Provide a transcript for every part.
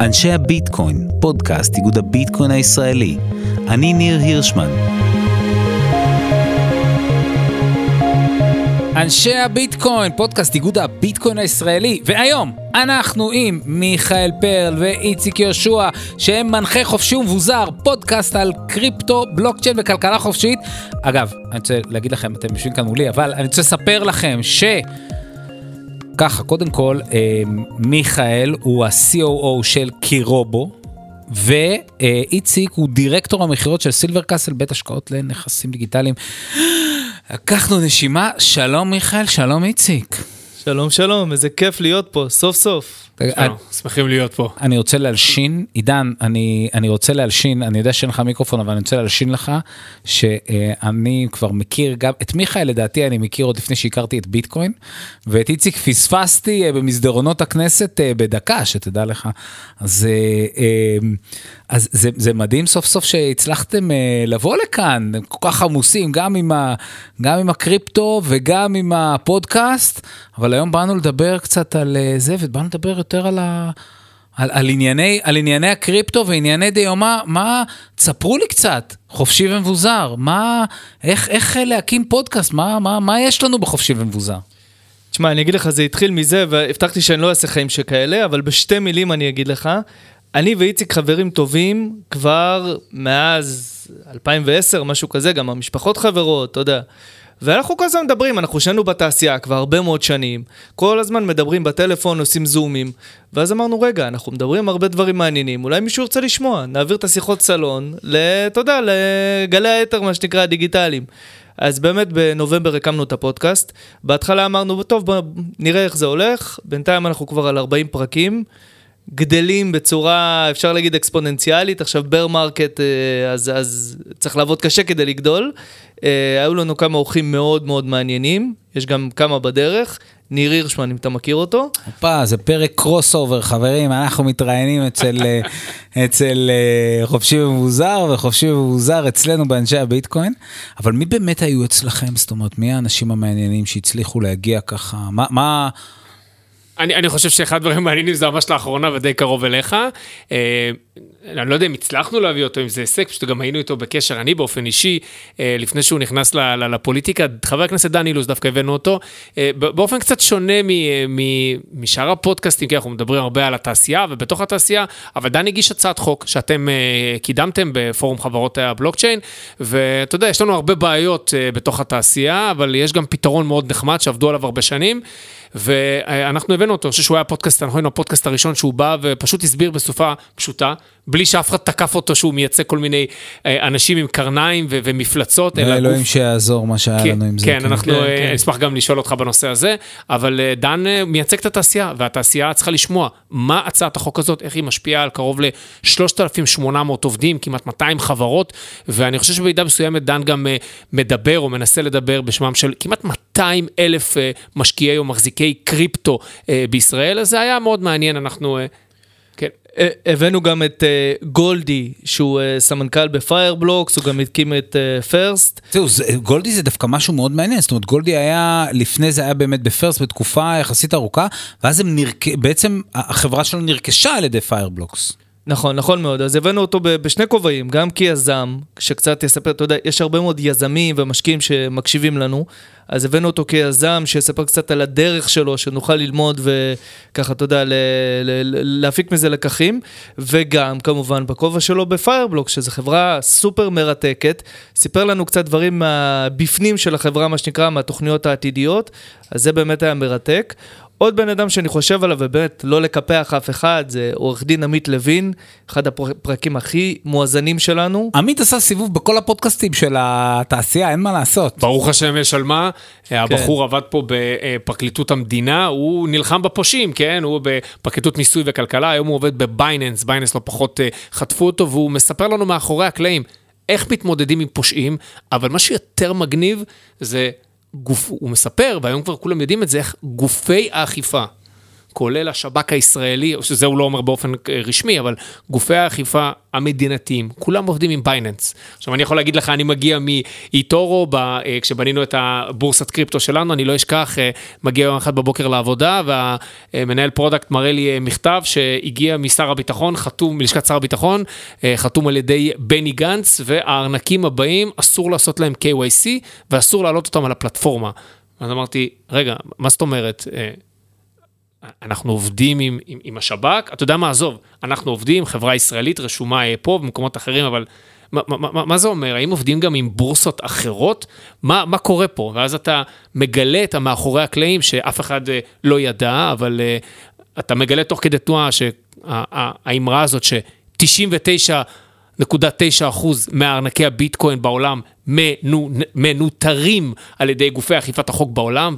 אנשי הביטקוין, פודקאסט איגוד הביטקוין הישראלי. אני ניר הירשמן. אנשי הביטקוין, פודקאסט איגוד הביטקוין הישראלי, והיום אנחנו עם מיכאל פרל ואיציק יהושע, שהם מנחי חופשי ומבוזר, פודקאסט על קריפטו, בלוקצ'יין וכלכלה חופשית. אגב, אני רוצה להגיד לכם, אתם יושבים כאן מולי, אבל אני רוצה לספר לכם ש... ככה, קודם כל, אה, מיכאל הוא ה-COO של קירובו, ואיציק הוא דירקטור המכירות של סילבר קאסל, בית השקעות לנכסים דיגיטליים. לקחנו נשימה, שלום מיכאל, שלום איציק. שלום שלום, איזה כיף להיות פה, סוף סוף. שלום, שמחים להיות פה. אני רוצה להלשין, עידן, אני, אני רוצה להלשין, אני יודע שאין לך מיקרופון, אבל אני רוצה להלשין לך, שאני כבר מכיר גם, את מיכאל לדעתי אני מכיר עוד לפני שהכרתי את ביטקוין, ואת איציק פספסתי אה, במסדרונות הכנסת אה, בדקה, שתדע לך. אז, אה, אז זה, זה מדהים סוף סוף שהצלחתם לבוא לכאן, הם כל כך עמוסים, גם עם, ה, גם עם הקריפטו וגם עם הפודקאסט, אבל היום באנו לדבר קצת על זה, ובאנו לדבר יותר על, ה, על, על, ענייני, על ענייני הקריפטו וענייני דיומא, מה, תספרו לי קצת, חופשי ומבוזר, מה, איך, איך להקים פודקאסט, מה, מה, מה יש לנו בחופשי ומבוזר? תשמע, אני אגיד לך, זה התחיל מזה, והבטחתי שאני לא אעשה חיים שכאלה, אבל בשתי מילים אני אגיד לך, אני ואיציק חברים טובים כבר מאז 2010, משהו כזה, גם המשפחות חברות, אתה יודע. ואנחנו כל הזמן מדברים, אנחנו שנינו בתעשייה כבר הרבה מאוד שנים, כל הזמן מדברים בטלפון, עושים זומים, ואז אמרנו, רגע, אנחנו מדברים הרבה דברים מעניינים, אולי מישהו ירצה לשמוע, נעביר את השיחות סלון, אתה יודע, לגלי האתר, מה שנקרא, הדיגיטליים. אז באמת בנובמבר הקמנו את הפודקאסט. בהתחלה אמרנו, טוב, בוא נראה איך זה הולך. בינתיים אנחנו כבר על 40 פרקים. גדלים בצורה, אפשר להגיד, אקספוננציאלית. עכשיו bear market, אה, אז, אז צריך לעבוד קשה כדי לגדול. אה, היו לנו כמה אורחים מאוד מאוד מעניינים, יש גם כמה בדרך. ניר הירשמן, אם אתה מכיר אותו. הופה, זה פרק crossover, חברים, אנחנו מתראיינים אצל, אה, אצל חופשי ומבוזר, וחופשי ומבוזר אצלנו באנשי הביטקוין. אבל מי באמת היו אצלכם? זאת אומרת, מי האנשים המעניינים שהצליחו להגיע ככה? מה... מה אני, אני חושב שאחד הדברים המעניינים זה ממש לאחרונה ודי קרוב אליך. אה, אני לא יודע אם הצלחנו להביא אותו, אם זה הישג, פשוט גם היינו איתו בקשר, אני באופן אישי, אה, לפני שהוא נכנס לפוליטיקה, חבר הכנסת דן אילוז, דווקא הבאנו אותו, אה, באופן קצת שונה משאר הפודקאסטים, כי אנחנו מדברים הרבה על התעשייה ובתוך התעשייה, אבל דן הגיש הצעת חוק שאתם אה, קידמתם בפורום חברות הבלוקצ'יין, ואתה יודע, יש לנו הרבה בעיות בתוך התעשייה, אבל יש גם פתרון מאוד נחמד שעבדו עליו הרבה שנים. ואנחנו הבאנו אותו, אני חושב שהוא היה הפודקאסט, אנחנו היינו הפודקאסט הראשון שהוא בא ופשוט הסביר בשפה פשוטה, בלי שאף אחד תקף אותו שהוא מייצג כל מיני אה, אנשים עם קרניים ו- ומפלצות. אלוהים גוף... שיעזור מה שהיה כן, לנו עם זה. כן, כן, אנחנו כן, כן. נשמח גם לשאול אותך בנושא הזה, אבל אה, דן אה, מייצג את התעשייה, והתעשייה צריכה לשמוע מה הצעת החוק הזאת, איך היא משפיעה על קרוב ל-3,800 עובדים, כמעט 200 חברות, ואני חושב שבמידה מסוימת דן גם מדבר או מנסה לדבר בשמם של כמעט 200 אלף משקיעי או מחזיקי קריפטו בישראל, אז זה היה מאוד מעניין, אנחנו... כן. הבאנו גם את uh, גולדי, שהוא uh, סמנכ"ל בפיירבלוקס, הוא גם הקים את פרסט. אה, זהו, גולדי זה דווקא משהו מאוד מעניין, זאת אומרת, גולדי היה, לפני זה היה באמת בפרסט בתקופה יחסית ארוכה, ואז הם נרק... בעצם החברה שלנו נרכשה על ידי פיירבלוקס. נכון, נכון מאוד. אז הבאנו אותו בשני כובעים, גם כיזם, שקצת יספר, אתה יודע, יש הרבה מאוד יזמים ומשקיעים שמקשיבים לנו, אז הבאנו אותו כיזם, שיספר קצת על הדרך שלו, שנוכל ללמוד וככה, אתה יודע, ל- ל- להפיק מזה לקחים, וגם, כמובן, בכובע שלו ב Fireblocks, שזו חברה סופר מרתקת, סיפר לנו קצת דברים מהבפנים של החברה, מה שנקרא, מהתוכניות העתידיות, אז זה באמת היה מרתק. עוד בן אדם שאני חושב עליו, ובאמת לא לקפח אף אחד, זה עורך דין עמית לוין, אחד הפרקים הכי מואזנים שלנו. עמית עשה סיבוב בכל הפודקאסטים של התעשייה, אין מה לעשות. ברוך השם יש על מה. כן. הבחור עבד פה בפרקליטות המדינה, הוא נלחם בפושעים, כן? הוא בפרקליטות מיסוי וכלכלה, היום הוא עובד ב Binance, Binance לא פחות אה, חטפו אותו, והוא מספר לנו מאחורי הקלעים איך מתמודדים עם פושעים, אבל מה שיותר מגניב זה... גוף, הוא מספר, והיום כבר כולם יודעים את זה, איך גופי האכיפה, כולל השב"כ הישראלי, שזה הוא לא אומר באופן אה, רשמי, אבל גופי האכיפה המדינתיים, כולם עובדים עם Binance. עכשיו אני יכול להגיד לך, אני מגיע מ eToro, אה, כשבנינו את הבורסת קריפטו שלנו, אני לא אשכח, אה, מגיע יום אחד בבוקר לעבודה, והמנהל product מראה לי מכתב שהגיע משר הביטחון, חתום, מלשכת שר הביטחון, חתום על ידי בני גנץ, והארנקים הבאים, אסור לעשות להם KYC, ואסור להעלות אותם על הפלטפורמה. אז אמרתי, רגע, מה זאת אומרת? אנחנו עובדים עם, עם, עם השב"כ, אתה יודע מה, עזוב, אנחנו עובדים, חברה ישראלית רשומה פה במקומות אחרים, אבל מה, מה, מה, מה זה אומר? האם עובדים גם עם בורסות אחרות? מה, מה קורה פה? ואז אתה מגלה את המאחורי הקלעים שאף אחד אה, לא ידע, אבל אה, אתה מגלה תוך כדי תנועה שהאמרה הזאת ש-99.9% מארנקי הביטקוין בעולם מנוטרים על ידי גופי אכיפת החוק בעולם.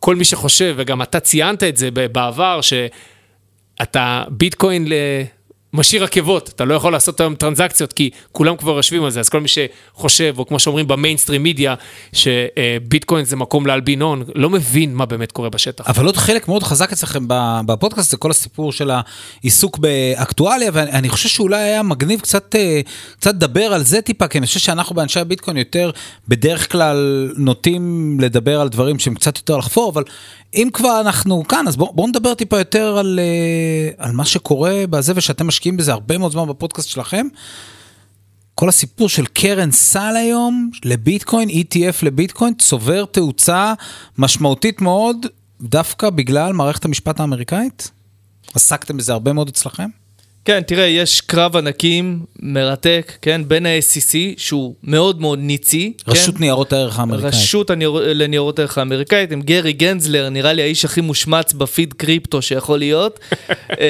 כל מי שחושב, וגם אתה ציינת את זה בעבר, שאתה ביטקוין משאיר עקבות, אתה לא יכול לעשות היום טרנזקציות כי כולם כבר יושבים על זה, אז כל מי שחושב, או כמו שאומרים במיינסטרים מידיה, שביטקוין זה מקום להלבין הון, לא מבין מה באמת קורה בשטח. אבל עוד חלק מאוד חזק אצלכם בפודקאסט זה כל הסיפור של העיסוק באקטואליה, ואני חושב שאולי היה מגניב קצת, אה, קצת לדבר על זה טיפה, כי אני חושב שאנחנו באנשי הביטקוין יותר בדרך כלל נוטים לדבר על דברים שהם קצת יותר לחפור, אבל אם כבר אנחנו כאן, אז בואו בוא נדבר טיפה יותר על, אה, על מה שקורה בזה, ושאתם משקיעים בזה הרבה מאוד זמן בפודקאסט שלכם. כל הסיפור של קרן סל היום לביטקוין, ETF לביטקוין, צובר תאוצה משמעותית מאוד, דווקא בגלל מערכת המשפט האמריקאית? עסקתם בזה הרבה מאוד אצלכם? כן, תראה, יש קרב ענקים מרתק, כן, בין ה-SEC, שהוא מאוד מאוד ניצי. רשות כן? ניירות הערך האמריקאית. רשות הניר... לניירות הערך האמריקאית, עם גרי גנסלר, נראה לי האיש הכי מושמץ בפיד קריפטו שיכול להיות, אה,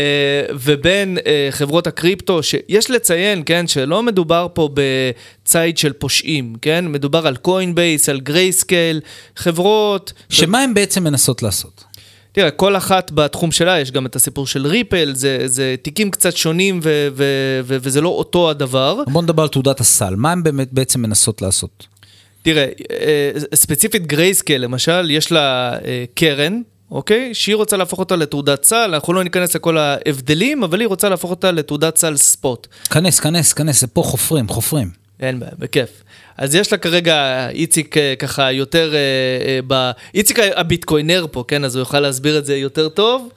ובין אה, חברות הקריפטו, שיש לציין, כן, שלא מדובר פה בציד של פושעים, כן, מדובר על Coinbase, על Grayscale, חברות... שמה הן בעצם מנסות לעשות? תראה, כל אחת בתחום שלה, יש גם את הסיפור של ריפל, זה, זה תיקים קצת שונים ו, ו, ו, וזה לא אותו הדבר. בוא נדבר על תעודת הסל, מה הן באמת בעצם מנסות לעשות? תראה, אה, ספציפית גרייסקל למשל, יש לה אה, קרן, אוקיי? שהיא רוצה להפוך אותה לתעודת סל, אנחנו לא ניכנס לכל ההבדלים, אבל היא רוצה להפוך אותה לתעודת סל ספוט. כנס, כנס, כנס, זה פה חופרים, חופרים. אין בעיה, בכיף. אז יש לה כרגע איציק אה, ככה יותר, אה, אה, ב... איציק הביטקוינר פה, כן? אז הוא יוכל להסביר את זה יותר טוב.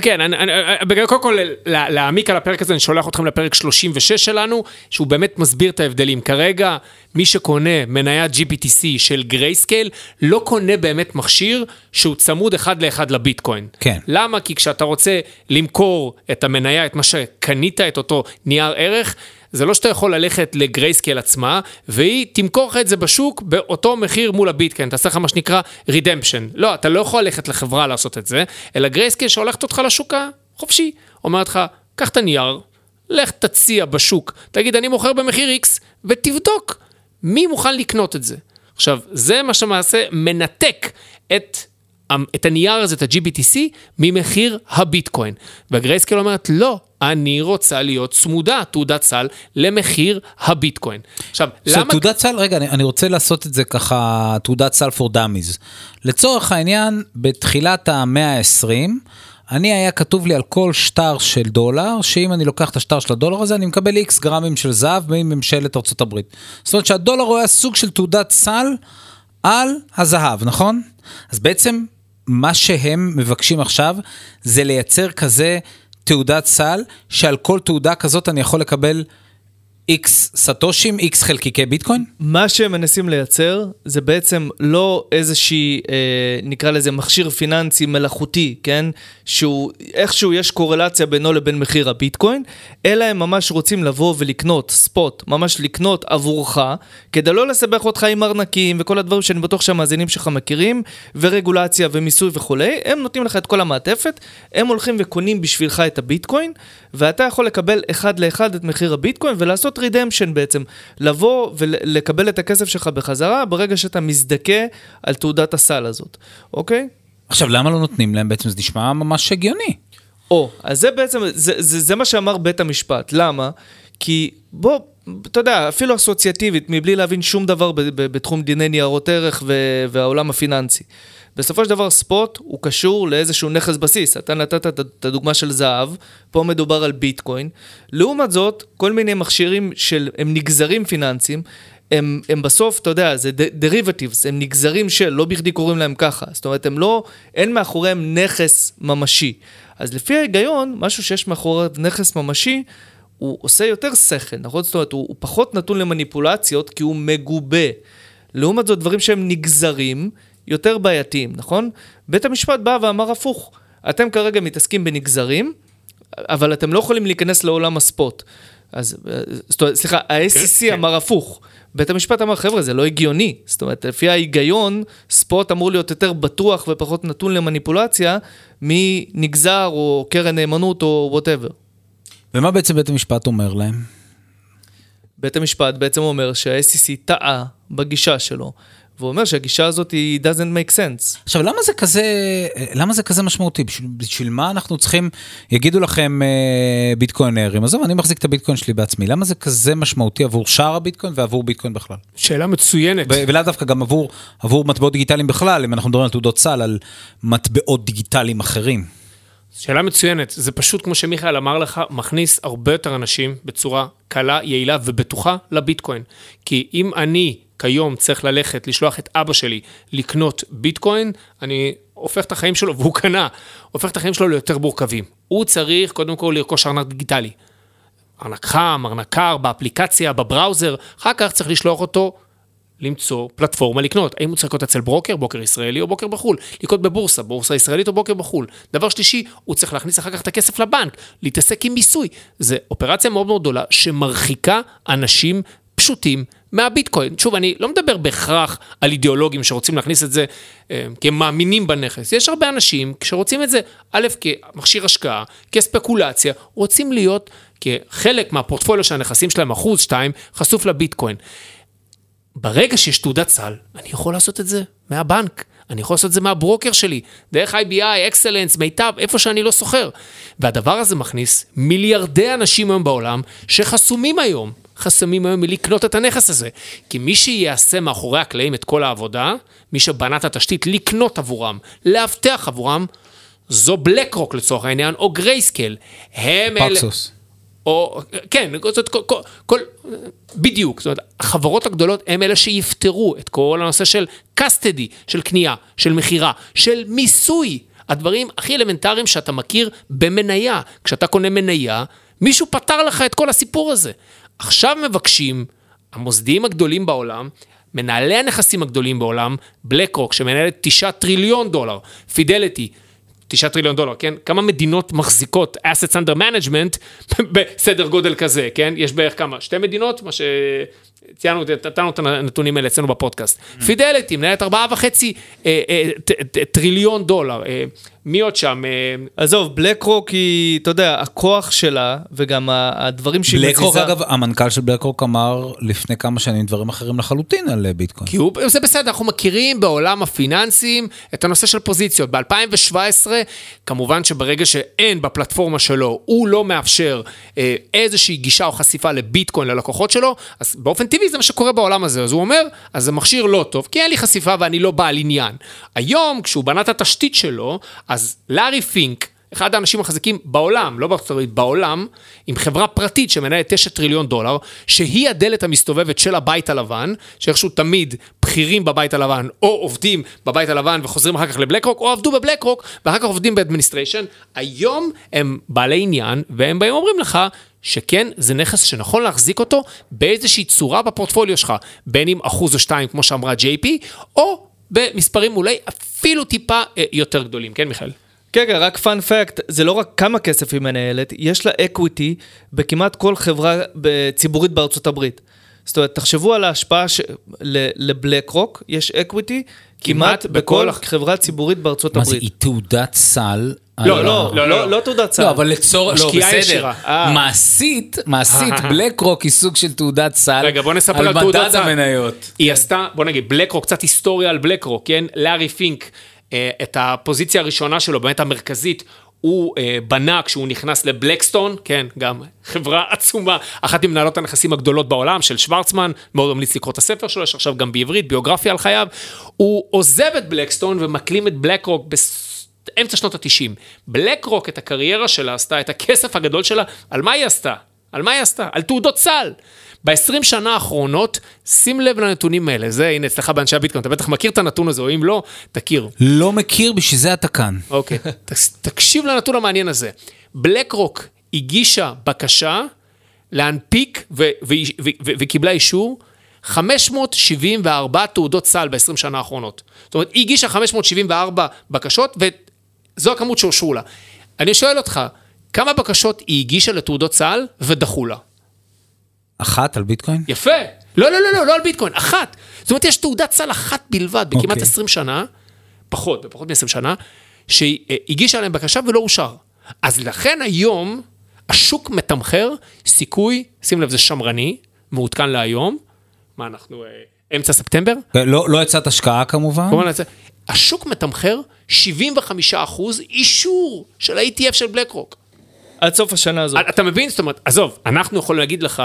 כן, אני, אני, קודם כל להעמיק על הפרק הזה, אני שולח אתכם לפרק 36 שלנו, שהוא באמת מסביר את ההבדלים. כרגע, מי שקונה מניית GBTC של Grayscale, לא קונה באמת מכשיר שהוא צמוד אחד לאחד לביטקוין. כן. למה? כי כשאתה רוצה למכור את המניה, את מה שקנית, את אותו נייר ערך, זה לא שאתה יכול ללכת ל Grayscale עצמה, והיא תמכור לך את זה בשוק באותו מחיר מול הביטקוין, תעשה לך מה שנקרא redemption. לא, אתה לא יכול ללכת לחברה לעשות את זה, אלא Grayscale שולחת אותך לשוק החופשי. אומרת לך, קח את הנייר, לך תציע בשוק, תגיד אני מוכר במחיר X, ותבדוק מי מוכן לקנות את זה. עכשיו, זה מה שמעשית מנתק את את הנייר הזה, את ה-GBTC, ממחיר הביטקוין. והגרייסקל אומרת, לא, אני רוצה להיות צמודה, תעודת סל, למחיר הביטקוין. עכשיו, so, למה... תעודת סל, רגע, אני, אני רוצה לעשות את זה ככה, תעודת סל for dummies. לצורך העניין, בתחילת המאה ה-20, אני היה כתוב לי על כל שטר של דולר, שאם אני לוקח את השטר של הדולר הזה, אני מקבל איקס גרמים של זהב מממשלת ארה"ב. זאת אומרת שהדולר הוא היה סוג של תעודת סל על הזהב, נכון? אז בעצם מה שהם מבקשים עכשיו זה לייצר כזה תעודת סל, שעל כל תעודה כזאת אני יכול לקבל איקס סטושים, איקס חלקיקי ביטקוין? מה שהם מנסים לייצר זה בעצם לא איזושהי, אה, נקרא לזה מכשיר פיננסי מלאכותי, כן? שהוא, איכשהו יש קורלציה בינו לבין מחיר הביטקוין, אלא הם ממש רוצים לבוא ולקנות ספוט, ממש לקנות עבורך, כדי לא לסבך אותך עם ארנקים וכל הדברים שאני בטוח שהמאזינים שלך מכירים, ורגולציה ומיסוי וכולי, הם נותנים לך את כל המעטפת, הם הולכים וקונים בשבילך את הביטקוין, ואתה יכול לקבל אחד לאחד את מחיר הביטקוין ולעשות רידמפשן בעצם, לבוא ולקבל את הכסף שלך בחזרה ברגע שאתה מזדכה על תעודת הסל הזאת, אוקיי? עכשיו, למה לא נותנים להם בעצם? זה נשמע ממש הגיוני. או, אז זה בעצם, זה, זה, זה מה שאמר בית המשפט. למה? כי בוא, אתה יודע, אפילו אסוציאטיבית, מבלי להבין שום דבר ב, ב, בתחום דיני ניירות ערך והעולם הפיננסי. בסופו של דבר ספוט הוא קשור לאיזשהו נכס בסיס. אתה נתת את הדוגמה של זהב, פה מדובר על ביטקוין. לעומת זאת, כל מיני מכשירים של, הם נגזרים פיננסיים, הם, הם בסוף, אתה יודע, זה דריבטיבס, הם נגזרים של, לא בכדי קוראים להם ככה. זאת אומרת, הם לא, אין מאחוריהם נכס ממשי. אז לפי ההיגיון, משהו שיש מאחוריו נכס ממשי, הוא עושה יותר שכל, נכון? זאת אומרת, הוא, הוא פחות נתון למניפולציות, כי הוא מגובה. לעומת זאת, דברים שהם נגזרים, יותר בעייתיים, נכון? בית המשפט בא ואמר הפוך, אתם כרגע מתעסקים בנגזרים, אבל אתם לא יכולים להיכנס לעולם הספוט. אז, זאת אומרת, סליחה, ה-SEC כן, כן. אמר הפוך. בית המשפט אמר, חבר'ה, זה לא הגיוני. זאת אומרת, לפי ההיגיון, spot אמור להיות יותר בטוח ופחות נתון למניפולציה מנגזר או קרן נאמנות או whatever. ומה בעצם בית המשפט אומר להם? בית המשפט בעצם אומר שה-SEC טעה בגישה שלו. והוא אומר שהגישה הזאת היא doesn't make sense. עכשיו, למה זה כזה, למה זה כזה משמעותי? בשביל, בשביל מה אנחנו צריכים, יגידו לכם אה, ביטקוינרים, עזוב, אני מחזיק את הביטקוין שלי בעצמי, למה זה כזה משמעותי עבור שאר הביטקוין ועבור ביטקוין בכלל? שאלה מצוינת. ולאו דווקא גם עבור, עבור מטבעות דיגיטליים בכלל, אם אנחנו מדברים על תעודות סל, על מטבעות דיגיטליים אחרים. שאלה מצוינת, זה פשוט כמו שמיכאל אמר לך, מכניס הרבה יותר אנשים בצורה קלה, יעילה ובטוחה לביטקוין. כי אם אני כיום צריך ללכת, לשלוח את אבא שלי לקנות ביטקוין, אני הופך את החיים שלו, והוא קנה, הופך את החיים שלו ליותר מורכבים. הוא צריך קודם כל לרכוש ארנק דיגיטלי. ארנק חם, ארנק קר, באפליקציה, בבראוזר, אחר כך צריך לשלוח אותו למצוא פלטפורמה לקנות. האם הוא צריך לקנות אצל ברוקר, בוקר ישראלי או בוקר בחו"ל? לקנות בבורסה, בורסה ישראלית או בוקר בחו"ל. דבר שלישי, הוא צריך להכניס אחר כך את הכסף לבנק, להתעסק עם מיסוי. זו אופרציה מאוד מאוד גדולה שמרחיקה אנשים פשוטים מהביטקוין. שוב, אני לא מדבר בהכרח על אידיאולוגים שרוצים להכניס את זה אה, כי הם מאמינים בנכס. יש הרבה אנשים שרוצים את זה, א', כמכשיר השקעה, כספקולציה, רוצים להיות כחלק מהפורטפוליו של הנכסים שלהם, אחוז, שתיים, חשוף לביטקוין. ברגע שיש תעודת סל, אני יכול לעשות את זה מהבנק. אני יכול לעשות את זה מהברוקר שלי, דרך IBI, אקסלנס, מיטב, איפה שאני לא סוחר. והדבר הזה מכניס מיליארדי אנשים היום בעולם שחסומים היום חסמים היום מלקנות את הנכס הזה. כי מי שיעשה מאחורי הקלעים את כל העבודה, מי שבנה את התשתית לקנות עבורם, לאבטח עבורם, זו BlackRock לצורך העניין, או Grayscale. הם אלה... Paxos. או, כן, זאת, כל, כל, כל, בדיוק, זאת אומרת, החברות הגדולות הם אלה שיפתרו את כל הנושא של custody, של קנייה, של מכירה, של מיסוי. הדברים הכי אלמנטריים שאתה מכיר במניה. כשאתה קונה מניה, מישהו פתר לך את כל הסיפור הזה. עכשיו מבקשים המוסדיים הגדולים בעולם, מנהלי הנכסים הגדולים בעולם, בלק רוק שמנהלת 9 טריליון דולר, פידליטי, 9 טריליון דולר, כן? כמה מדינות מחזיקות assets under management בסדר גודל כזה, כן? יש בערך כמה? שתי מדינות? מה ש... ציינו, נתנו את הנתונים האלה אצלנו בפודקאסט. Fidelity, מנהלת ארבעה וחצי אה, אה, טריליון דולר. אה, מי עוד שם? עזוב, BlackRock היא, אתה יודע, הכוח שלה, וגם הדברים שהיא מזיזה... BlackRock, אגב, המנכ"ל של BlackRock אמר לפני כמה שנים דברים אחרים לחלוטין על ביטקוין. כי הוא, זה בסדר, אנחנו מכירים בעולם הפיננסים את הנושא של פוזיציות. ב-2017, כמובן שברגע שאין בפלטפורמה שלו, הוא לא מאפשר אה, איזושהי גישה או חשיפה לביטקוין ללקוחות שלו, אז באופן טבעי זה מה שקורה בעולם הזה. אז הוא אומר, אז זה מכשיר לא טוב, כי אין לי חשיפה ואני לא בעל עניין. היום, כשהוא בנה את התשתית שלו, אז לארי פינק, אחד האנשים החזקים בעולם, לא בארצות הברית, בעולם, עם חברה פרטית שמנהלת 9 טריליון דולר, שהיא הדלת המסתובבת של הבית הלבן, שאיכשהו תמיד בכירים בבית הלבן, או עובדים בבית הלבן וחוזרים אחר כך ל BlackRock, או עבדו ב BlackRock, ואחר כך עובדים ב administration, היום הם בעלי עניין, והם באים אומרים לך, שכן, זה נכס שנכון להחזיק אותו באיזושהי צורה בפורטפוליו שלך, בין אם אחוז או שתיים, כמו שאמרה JP, או במספרים אולי אפילו טיפה אה, יותר גדולים, כן מיכאל? כן, כן, רק פאנ פקט, זה לא רק כמה כסף היא מנהלת, יש לה equity בכמעט כל חברה ציבורית בארצות הברית. זאת אומרת, תחשבו על ההשפעה ש... ל BlackRock, יש equity כמעט בכל חברה ציבורית בארצות הברית. מה זה, היא תעודת סל? לא, לא, לא, לא תעודת סל. לא, אבל לצורך, לא, בסדר. מעשית, מעשית, BlackRock היא סוג של תעודת סל. רגע, בוא נספר על תעודת סל. על מדד המניות. היא עשתה, בוא נגיד, BlackRock, קצת היסטוריה על BlackRock, כן? לארי פינק, את הפוזיציה הראשונה שלו, באמת המרכזית, הוא אה, בנה כשהוא נכנס לבלקסטון, כן, גם חברה עצומה, אחת ממנהלות הנכסים הגדולות בעולם, של שוורצמן, מאוד ממליץ לקרוא את הספר שלו, יש עכשיו גם בעברית, ביוגרפיה על חייו. הוא עוזב את בלקסטון ומקלים את בלק רוק באמצע שנות ה-90. בלק רוק, את הקריירה שלה עשתה, את הכסף הגדול שלה, על מה היא עשתה? על מה היא עשתה? על תעודות סל. ב-20 שנה האחרונות, שים לב לנתונים האלה, זה הנה אצלך באנשי הביטקוין, אתה בטח מכיר את הנתון הזה, או אם לא, תכיר. לא מכיר, בשביל זה אתה כאן. אוקיי, תקשיב לנתון המעניין הזה. בלק רוק הגישה בקשה להנפיק וקיבלה אישור 574 תעודות סל ב-20 שנה האחרונות. זאת אומרת, היא הגישה 574 בקשות, וזו הכמות שאושרו לה. אני שואל אותך, כמה בקשות היא הגישה לתעודות סל ודחו לה? אחת על ביטקוין? יפה. לא, לא, לא, לא, לא על ביטקוין, אחת. זאת אומרת, יש תעודת סל אחת בלבד בכמעט okay. אוקיי. 20 שנה, פחות, בפחות מ-20 שנה, שהגישה להם בקשה ולא אושר. אז לכן היום, השוק מתמחר סיכוי, שים לב, זה שמרני, מעודכן להיום. מה, אנחנו אה, אמצע ספטמבר? לא, לא יצאת השקעה כמובן. כמובן, השוק מתמחר 75 אחוז אישור של ה-ETF של בלק רוק. עד סוף השנה הזאת. אתה מבין? זאת אומרת, עזוב, אנחנו יכולים להגיד לך,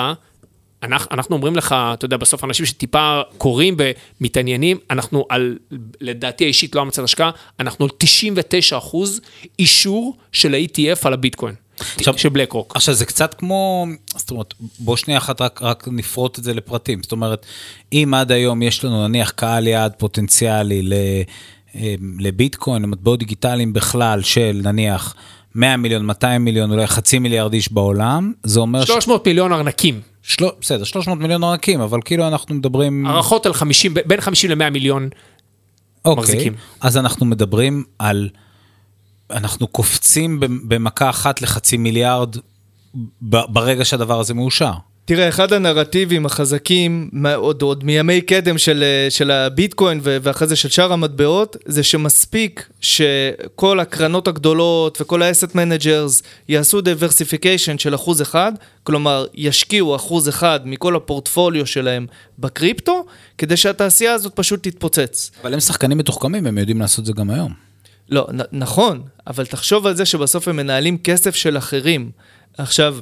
אנחנו, אנחנו אומרים לך, אתה יודע, בסוף אנשים שטיפה קוראים ומתעניינים, אנחנו על, לדעתי האישית, לא המצאת השקעה, אנחנו על 99 אחוז אישור של ה-ETF על הביטקוין. עכשיו, של בלק רוק. עכשיו זה קצת כמו, זאת אומרת, בוא שנייה אחת רק, רק נפרוט את זה לפרטים. זאת אומרת, אם עד היום יש לנו נניח קהל יעד פוטנציאלי ל, אה, לביטקוין, למטבעות דיגיטליים בכלל של נניח 100 מיליון, 200 מיליון, אולי חצי מיליארד איש בעולם, זה אומר... 300 ש... מיליון ארנקים. של... בסדר, 300 מיליון ארנקים, אבל כאילו אנחנו מדברים... הערכות על 50, בין 50 ל-100 מיליון אוקיי, מחזיקים. אז אנחנו מדברים על... אנחנו קופצים במכה אחת לחצי מיליארד ברגע שהדבר הזה מאושר. תראה, אחד הנרטיבים החזקים, עוד, עוד מימי קדם של, של הביטקוין ואחרי זה של שאר המטבעות, זה שמספיק שכל הקרנות הגדולות וכל ה asset managers יעשו diversification של אחוז אחד, כלומר ישקיעו אחוז אחד מכל הפורטפוליו שלהם בקריפטו, כדי שהתעשייה הזאת פשוט תתפוצץ. אבל הם שחקנים מתוחכמים, הם יודעים לעשות זה גם היום. לא, נ- נכון, אבל תחשוב על זה שבסוף הם מנהלים כסף של אחרים. עכשיו,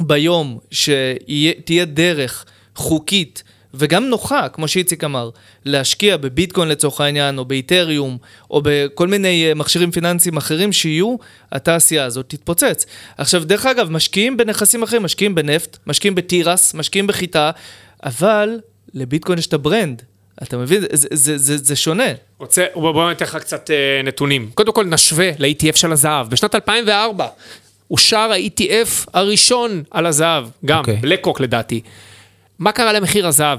ביום שתהיה דרך חוקית וגם נוחה, כמו שאיציק אמר, להשקיע בביטקוין לצורך העניין, או באיתריום, או בכל מיני אה, מכשירים פיננסיים אחרים שיהיו, התעשייה הזאת תתפוצץ. עכשיו, דרך אגב, משקיעים בנכסים אחרים, משקיעים בנפט, משקיעים בתירס, משקיעים בחיטה, אבל לביטקוין יש את ה brand. אתה מבין? זה, זה, זה, זה שונה. רוצה, בוא ניתן לך קצת אה, נתונים. קודם כל נשווה ל-ETF של הזהב. בשנת 2004, אושר ה-ETF הראשון על הזהב, גם, okay. אוקיי. BlackRock לדעתי. מה קרה למחיר הזהב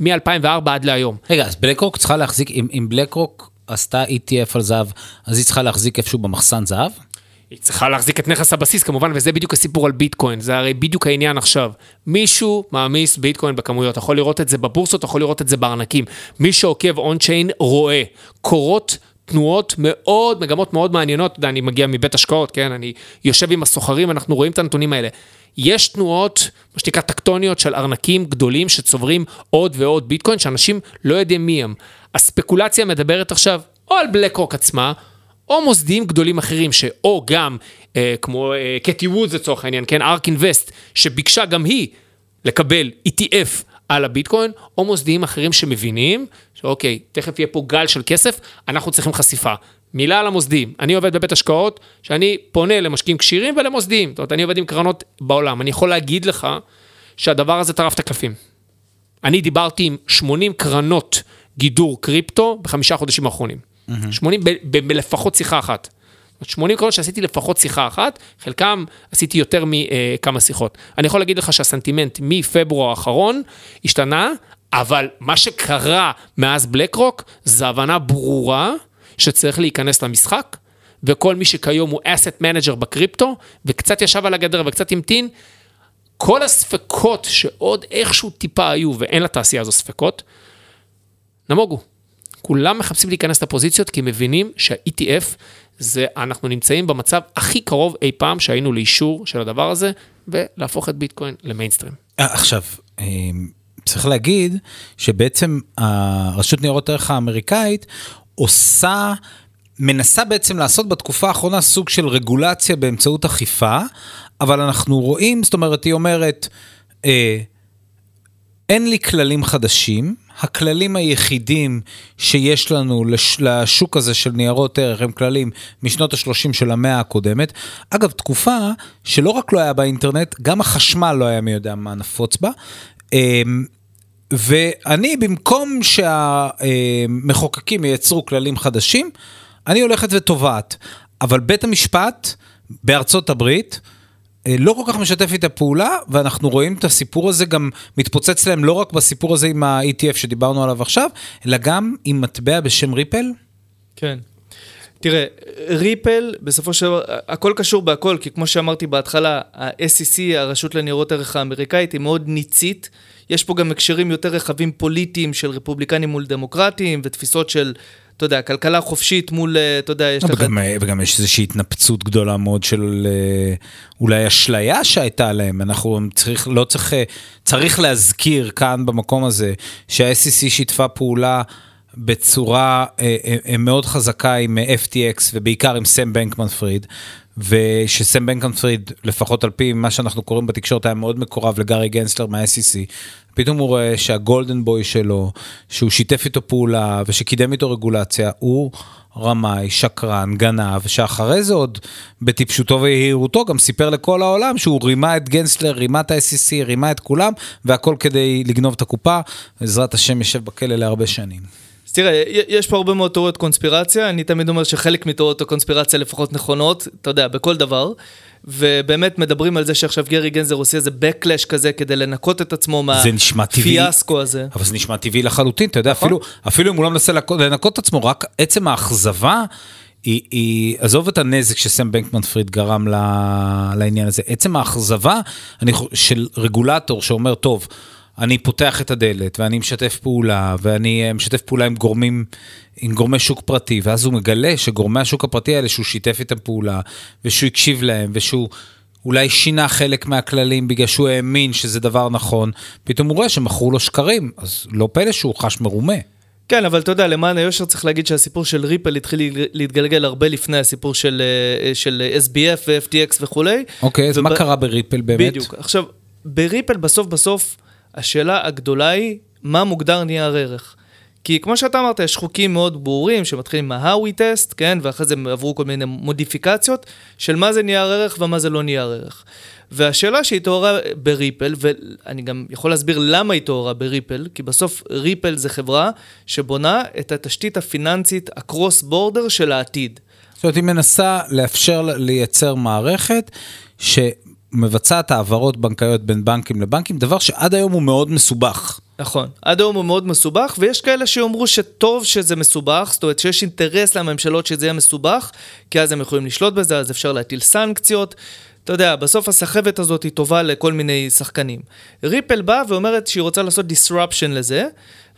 מ-2004 עד להיום? רגע, אז BlackRock צריכה להחזיק, אם, אם BlackRock עשתה ETF על זהב, אז היא צריכה להחזיק איפשהו במחסן זהב? היא צריכה להחזיק את נכס הבסיס כמובן, וזה בדיוק הסיפור על ביטקוין, זה הרי בדיוק העניין עכשיו. מישהו מעמיס ביטקוין בכמויות, יכול לראות את זה בבורסות, יכול לראות את זה בארנקים. מי שעוקב און-צ'יין רואה, קורות תנועות מאוד, מגמות מאוד מעניינות, אתה יודע, אני מגיע מבית השקעות, כן, אני יושב עם הסוחרים, אנחנו רואים את הנתונים האלה. יש תנועות, מה שנקרא טקטוניות של ארנקים גדולים שצוברים עוד ועוד ביטקוין, שאנשים לא יודעים מי הם. הספקולציה מדברת עכשיו או על בלק רוק עצמה, או מוסדיים גדולים אחרים, שאו גם, אה, כמו אה, קטי וודס לצורך העניין, כן, ארק אינבסט, שביקשה גם היא לקבל ETF על הביטקוין, או מוסדיים אחרים שמבינים שאוקיי, תכף יהיה פה גל של כסף, אנחנו צריכים חשיפה. מילה על המוסדיים, אני עובד בבית השקעות, שאני פונה למשקיעים כשירים ולמוסדיים, זאת אומרת, אני עובד עם קרנות בעולם, אני יכול להגיד לך שהדבר הזה טרף את הקלפים. אני דיברתי עם 80 קרנות גידור קריפטו בחמישה חודשים האחרונים. Mm-hmm. 80 בלפחות שיחה אחת. 80 קרנות שעשיתי לפחות שיחה אחת, חלקם עשיתי יותר מכמה שיחות. אני יכול להגיד לך שהסנטימנט מפברואר האחרון השתנה, אבל מה שקרה מאז BlackRock, זה הבנה ברורה שצריך להיכנס למשחק, וכל מי שכיום הוא asset manager בקריפטו, וקצת ישב על הגדר וקצת המתין, כל הספקות שעוד איכשהו טיפה היו, ואין לתעשייה הזו ספקות, נמוגו. כולם מחפשים להיכנס לפוזיציות כי מבינים שה-ETF זה, אנחנו נמצאים במצב הכי קרוב אי פעם שהיינו לאישור של הדבר הזה, ולהפוך את ביטקוין למיינסטרים. אה, עכשיו, אה, צריך להגיד שבעצם הרשות ניירות ערך האמריקאית עושה מנסה בעצם לעשות בתקופה האחרונה סוג של רגולציה באמצעות אכיפה, אבל אנחנו רואים, זאת אומרת, היא אומרת, אה, אין לי כללים חדשים, הכללים היחידים שיש לנו לש, לשוק הזה של ניירות ערך הם כללים משנות ה-30 של המאה הקודמת. אגב, תקופה שלא רק לא היה באינטרנט, גם החשמל לא היה מי יודע מה נפוץ בה. אמ, ואני, במקום שהמחוקקים ייצרו כללים חדשים, אני הולכת ותובעת. אבל בית המשפט בארצות הברית, לא כל כך משתף איתה פעולה, ואנחנו רואים את הסיפור הזה גם מתפוצץ להם לא רק בסיפור הזה עם ה-ETF שדיברנו עליו עכשיו, אלא גם עם מטבע בשם ריפל. כן. תראה, ריפל, בסופו של דבר, הכל קשור בהכל, כי כמו שאמרתי בהתחלה, ה-SEC, הרשות לניירות ערך האמריקאית, היא מאוד ניצית. יש פה גם הקשרים יותר רחבים פוליטיים של רפובליקנים מול דמוקרטים, ותפיסות של אתה יודע, כלכלה חופשית מול, אה, אתה יודע, יש לא, לך... וגם, וגם יש איזושהי התנפצות גדולה מאוד של אה, אולי אשליה שהייתה להם. אנחנו צריך, לא צריך, אה, צריך להזכיר כאן במקום הזה שה-SEC שיתפה פעולה בצורה מאוד חזקה עם FTX ובעיקר עם סם בנקמן פריד. ושסם בנקמן פריד, לפחות על פי מה שאנחנו קוראים בתקשורת, היה מאוד מקורב לגארי גנסלר מה-SEC. פתאום הוא רואה שהגולדן בוי שלו, שהוא שיתף איתו פעולה ושקידם איתו רגולציה, הוא רמאי, שקרן, גנב, שאחרי זה עוד בטיפשותו ויהירותו גם סיפר לכל העולם שהוא רימה את גנסלר, רימה את ה-SEC, רימה את כולם, והכל כדי לגנוב את הקופה. בעזרת השם יושב בכלא להרבה שנים. תראה, יש פה הרבה מאוד תיאוריות קונספירציה, אני תמיד אומר שחלק מתיאוריות הקונספירציה לפחות נכונות, אתה יודע, בכל דבר. ובאמת מדברים על זה שעכשיו גרי גנזר עושה איזה backlash כזה כדי לנקות את עצמו מהפיאסקו הזה. אבל זה נשמע טבעי לחלוטין, אתה יודע, נכון. אפילו, אפילו אם הוא לא מנסה לנקות את עצמו, רק עצם האכזבה, היא, היא, עזוב את הנזק שסם בנקמן פריד גרם לעניין הזה, עצם האכזבה אני, של רגולטור שאומר, טוב, אני פותח את הדלת ואני משתף פעולה ואני אה, משתף פעולה עם גורמים, עם גורמי שוק פרטי ואז הוא מגלה שגורמי השוק הפרטי האלה שהוא שיתף איתם פעולה ושהוא הקשיב להם ושהוא אולי שינה חלק מהכללים בגלל שהוא האמין שזה דבר נכון, פתאום הוא רואה שמכרו לו שקרים, אז לא פלא שהוא חש מרומה. כן, אבל אתה יודע, למען היושר צריך להגיד שהסיפור של ריפל התחיל להתגלגל הרבה לפני הסיפור של, אה, של SBF ו-FTX וכולי. אוקיי, אז וב... מה קרה בריפל באמת? בדיוק. עכשיו, בריפל בסוף בסוף... השאלה הגדולה היא, מה מוגדר נייר ערך? כי כמו שאתה אמרת, יש חוקים מאוד ברורים שמתחילים מה-Howie טסט, כן? ואחרי זה עברו כל מיני מודיפיקציות של מה זה נייר ערך ומה זה לא נייר ערך. והשאלה שהתעוררה ב Ripple, ואני גם יכול להסביר למה התעוררה ב Ripple, כי בסוף Ripple זה חברה שבונה את התשתית הפיננסית ה cross border של העתיד. זאת אומרת, היא מנסה לאפשר לייצר מערכת ש... מבצעת העברות בנקאיות בין בנקים לבנקים, דבר שעד היום הוא מאוד מסובך. נכון, עד היום הוא מאוד מסובך, ויש כאלה שיאמרו שטוב שזה מסובך, זאת אומרת שיש אינטרס לממשלות שזה יהיה מסובך, כי אז הם יכולים לשלוט בזה, אז אפשר להטיל סנקציות. אתה יודע, בסוף הסחבת הזאת היא טובה לכל מיני שחקנים. ריפל באה ואומרת שהיא רוצה לעשות disruption לזה,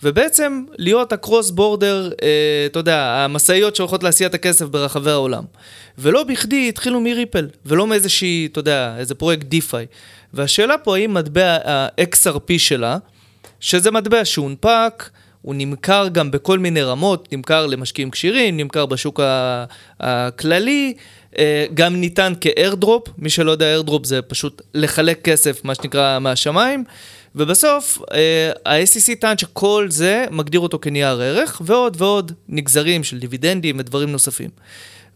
ובעצם להיות הקרוס בורדר, אה, אתה יודע, המשאיות שהולכות להסיע את הכסף ברחבי העולם. ולא בכדי התחילו מריפל, ולא מאיזושהי, אתה יודע, איזה פרויקט דיפיי. והשאלה פה האם מטבע ה-XRP שלה, שזה מטבע שהונפק, הוא נמכר גם בכל מיני רמות, נמכר למשקיעים כשירים, נמכר בשוק הכללי, אה, גם ניתן כאיירדרופ, מי שלא יודע, איירדרופ זה פשוט לחלק כסף, מה שנקרא, מהשמיים. ובסוף, אה, ה-SEC טען שכל זה מגדיר אותו כנייר ערך, ועוד ועוד נגזרים של דיבידנדים ודברים נוספים.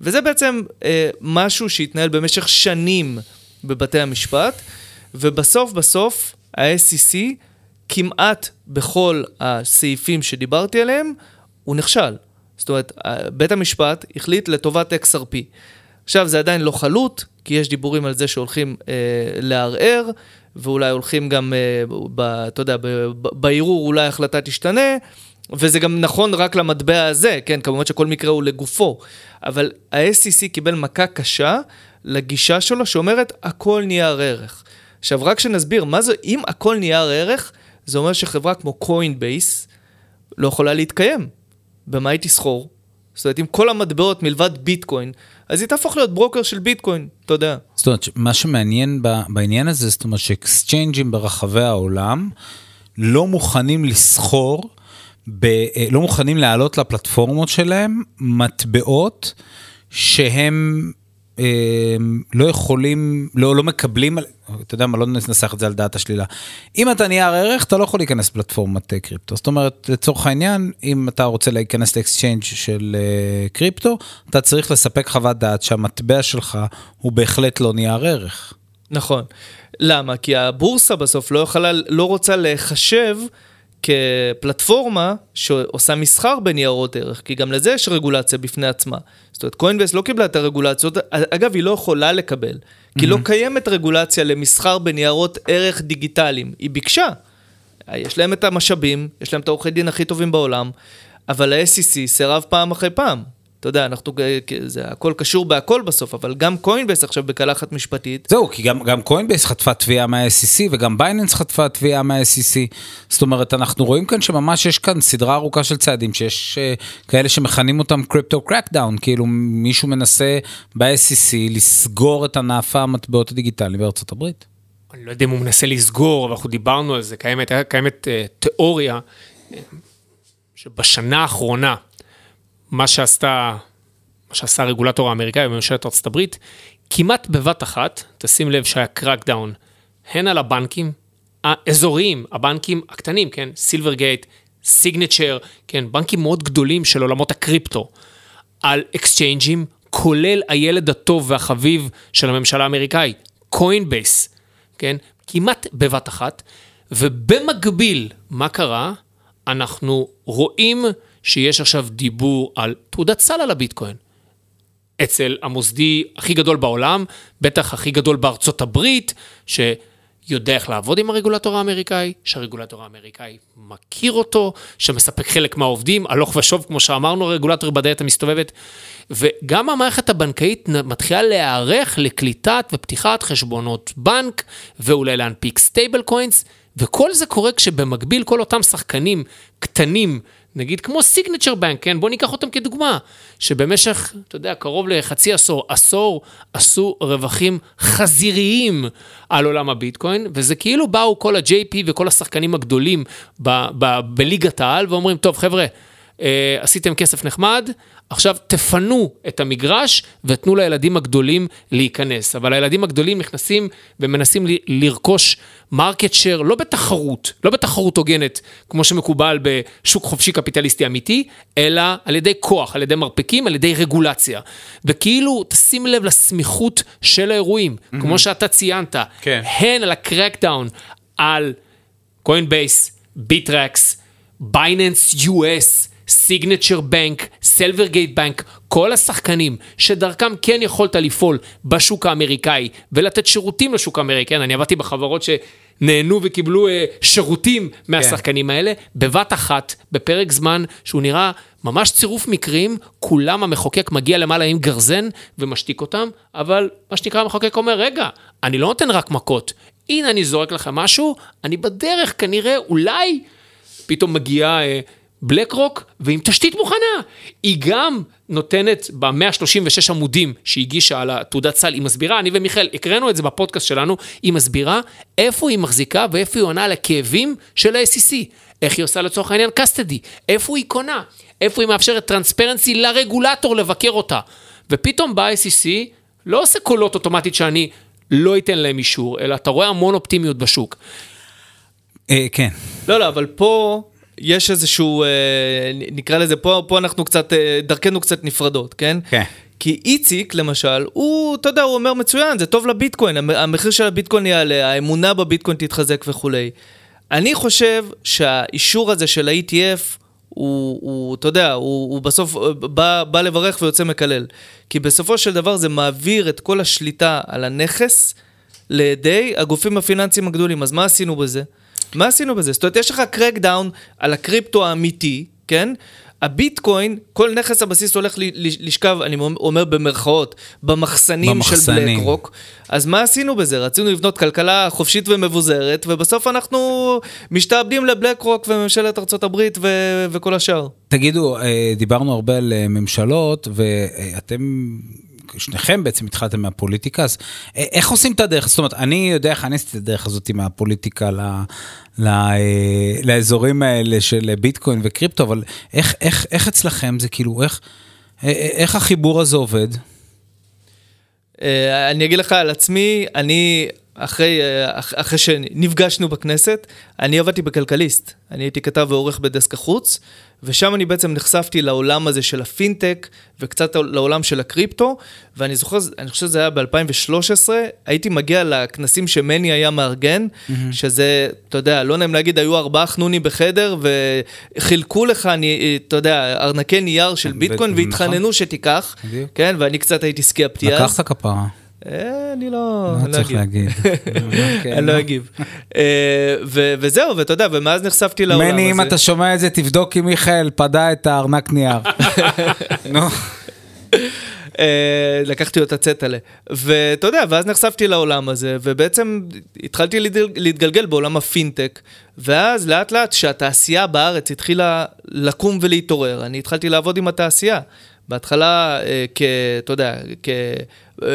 וזה בעצם אה, משהו שהתנהל במשך שנים בבתי המשפט, ובסוף בסוף ה-SEC כמעט בכל הסעיפים שדיברתי עליהם, הוא נכשל. זאת אומרת, בית המשפט החליט לטובת XRP. עכשיו, זה עדיין לא חלוט, כי יש דיבורים על זה שהולכים אה, לערער, ואולי הולכים גם, אה, ב, אתה יודע, בערעור אולי ההחלטה תשתנה, וזה גם נכון רק למטבע הזה, כן, כמובן שכל מקרה הוא לגופו, אבל ה-SEC קיבל מכה קשה לגישה שלו שאומרת, הכל נייר ערך. עכשיו, רק שנסביר, מה זה, אם הכל נייר ערך, זה אומר שחברה כמו Coinbase לא יכולה להתקיים. במה היא תסחור? זאת אומרת, אם כל המטבעות מלבד ביטקוין, אז היא תהפוך להיות ברוקר של ביטקוין, אתה יודע. זאת אומרת, מה שמעניין בעניין הזה, זאת אומרת ש exchange ים ברחבי העולם לא מוכנים לסחור ב, אה, לא מוכנים להעלות לפלטפורמות שלהם מטבעות שהם לא יכולים, לא, לא מקבלים, אתה יודע מה, לא ננסח את זה על דעת השלילה. אם אתה נייר ערך, אתה לא יכול להיכנס לפלטפורמת אה, קריפטו. זאת אומרת, לצורך העניין, אם אתה רוצה להיכנס ל exchange של אה, קריפטו, אתה צריך לספק חוות דעת שהמטבע שלך הוא בהחלט לא נייר ערך. נכון. למה? כי הבורסה בסוף לא יכולה, לא רוצה להיחשב כפלטפורמה שעושה מסחר בניירות ערך, כי גם לזה יש רגולציה בפני עצמה. זאת אומרת, Coinbase לא קיבלה את הרגולציות, אגב, היא לא יכולה לקבל, כי mm-hmm. לא קיימת רגולציה למסחר בניירות ערך דיגיטליים. היא ביקשה. יש להם את המשאבים, יש להם את העורכי דין הכי טובים בעולם, אבל ה-SEC סירב פעם אחרי פעם. אתה יודע, אנחנו, זה הכל קשור בהכל בסוף, אבל גם Coinbase עכשיו בקלחת משפטית. זהו, כי גם, גם Coinbase חטפה תביעה מה-SEC וגם Binance חטפה תביעה מה-SEC. זאת אומרת, אנחנו רואים כאן שממש יש כאן סדרה ארוכה של צעדים, שיש uh, כאלה שמכנים אותם crypto crackdown, כאילו מישהו מנסה ב-SEC לסגור את ענף המטבעות הדיגיטליים בארצות הברית. אני לא יודע אם הוא מנסה לסגור, אבל אנחנו דיברנו על זה, קיימת, קיימת uh, תיאוריה uh, שבשנה האחרונה, מה שעשתה, מה שעשה הרגולטור האמריקאי בממשלת ארצות הברית, כמעט בבת אחת, תשים לב שהיה קרקדאון, הן על הבנקים האזוריים, הבנקים הקטנים, כן, סילבר גייט, סיגנצ'ר, כן, בנקים מאוד גדולים של עולמות הקריפטו, על exchange ים, כולל הילד הטוב והחביב של הממשלה האמריקאית, Coinbase, כן, כמעט בבת אחת, ובמקביל, מה קרה? אנחנו רואים שיש עכשיו דיבור על תעודת סל על הביטקוין. אצל המוסדי הכי גדול בעולם, בטח הכי גדול בארצות הברית, שיודע איך לעבוד עם הרגולטור האמריקאי, שהרגולטור האמריקאי מכיר אותו, שמספק חלק מהעובדים, הלוך ושוב, כמו שאמרנו, הרגולטור בדלת המסתובבת, וגם המערכת הבנקאית מתחילה להיערך לקליטת ופתיחת חשבונות בנק, ואולי להנפיק stablecoins, וכל זה קורה כשבמקביל כל אותם שחקנים קטנים נגיד כמו Signature Bank, כן? בוא ניקח אותם כדוגמה, שבמשך, אתה יודע, קרוב לחצי עשור, עשור, עשו רווחים חזיריים על עולם הביטקוין, וזה כאילו באו כל ה-JP וכל השחקנים הגדולים בליגת העל ואומרים, טוב, חבר'ה, אה, עשיתם כסף נחמד, עכשיו תפנו את המגרש ותנו לילדים הגדולים להיכנס. אבל הילדים הגדולים נכנסים ומנסים לרכוש market share, לא בתחרות, לא בתחרות הוגנת, כמו שמקובל בשוק חופשי קפיטליסטי אמיתי, אלא על ידי כוח, על ידי מרפקים, על ידי רגולציה. וכאילו, תשים לב לסמיכות של האירועים, mm-hmm. כמו שאתה ציינת, כן. הן על ה crackdown, על Coinbase, Bittrex, Binance US, Signature Bank, Silvergate Bank, כל השחקנים שדרכם כן יכולת לפעול בשוק האמריקאי ולתת שירותים לשוק האמריקאי, אני עבדתי בחברות שנהנו וקיבלו אה, שירותים מהשחקנים כן. האלה, בבת אחת, בפרק זמן שהוא נראה ממש צירוף מקרים, כולם המחוקק מגיע למעלה עם גרזן ומשתיק אותם, אבל מה שנקרא המחוקק אומר, רגע, אני לא נותן רק מכות, הנה אני זורק לכם משהו, אני בדרך כנראה, אולי, פתאום מגיעה... אה, בלק רוק ועם תשתית מוכנה. היא גם נותנת ב-136 עמודים שהיא הגישה על התעודת סל, היא מסבירה, אני ומיכאל הקראנו את זה בפודקאסט שלנו, היא מסבירה איפה היא מחזיקה ואיפה היא עונה על הכאבים של ה-SEC. איך היא עושה לצורך העניין קסטדי, איפה היא קונה, איפה היא מאפשרת טרנספרנסי לרגולטור לבקר אותה. ופתאום בא SEC, לא עושה קולות אוטומטית שאני לא אתן להם אישור, אלא אתה רואה המון אופטימיות בשוק. אה, כן. לא, לא, אבל פה יש איזשהו, אה, נקרא לזה, פה, פה אנחנו קצת, אה, דרכנו קצת נפרדות, כן? כן. כי איציק, למשל, הוא, אתה יודע, הוא אומר מצוין, זה טוב לביטקוין, המחיר של הביטקוין יעלה, האמונה בביטקוין תתחזק וכולי. אני חושב שהאישור הזה של ה-ETF, הוא, הוא, אתה יודע, הוא, הוא בסוף בא, בא לברך ויוצא מקלל. כי בסופו של דבר זה מעביר את כל השליטה על הנכס לידי הגופים הפיננסיים הגדולים. אז מה עשינו בזה? מה עשינו בזה? זאת אומרת, יש לך קרקדאון על הקריפטו האמיתי, כן? הביטקוין, כל נכס הבסיס הולך לשכב, אני אומר במרכאות, במחסנים, במחסנים. של בלק רוק. אז מה עשינו בזה? רצינו לבנות כלכלה חופשית ומבוזרת, ובסוף אנחנו משתעבדים לבלק רוק וממשלת ארה"ב ו- וכל השאר. תגידו, אה, דיברנו הרבה על אה, ממשלות, ואתם שניכם בעצם התחלתם מהפוליטיקה, אז א- איך עושים את הדרך? זאת אומרת, אני יודע איך אני עשיתי את הדרך הזאת מהפוליטיקה ל, ל, אה, לאזורים האלה של ביטקוין וקריפטו, אבל איך, איך, איך אצלכם זה כאילו, איך, א- א- איך החיבור הזה עובד? אה, אני אגיד לך על עצמי, אני, אחרי, אה, אח- אחרי שנפגשנו בכנסת, אני עבדתי בכלכליסט. אני הייתי כתב ועורך בדסק החוץ, ושם אני בעצם נחשפתי לעולם הזה של הפינטק, וקצת לעולם של הקריפטו, ואני זוכר, אני חושב שזה היה ב-2013, הייתי מגיע לכנסים שמני היה מארגן, mm-hmm. שזה, אתה יודע, לא נעים להגיד, היו ארבעה חנונים בחדר, וחילקו לך, אני, אתה יודע, ארנקי נייר של ביטקוין, ב- והתחננו שתיקח, בדיוק. כן, ואני קצת הייתי סקפטי אז. לקחת כפרה. אה, אני לא... לא צריך. להגיד. כן, אני לא אגיב. אה, וזהו, ואתה יודע, ומאז נחשפתי לעולם הזה. מני, אם אתה שומע את זה, תבדוק אם מיכאל פדה את הארנק נייר. נו. אה, לקחתי אותה צטלה. ואתה יודע, ואז נחשפתי לעולם הזה, ובעצם התחלתי להתגל- להתגלגל בעולם הפינטק, ואז לאט לאט שהתעשייה בארץ התחילה לקום ולהתעורר, אני התחלתי לעבוד עם התעשייה. בהתחלה, כ... אתה יודע,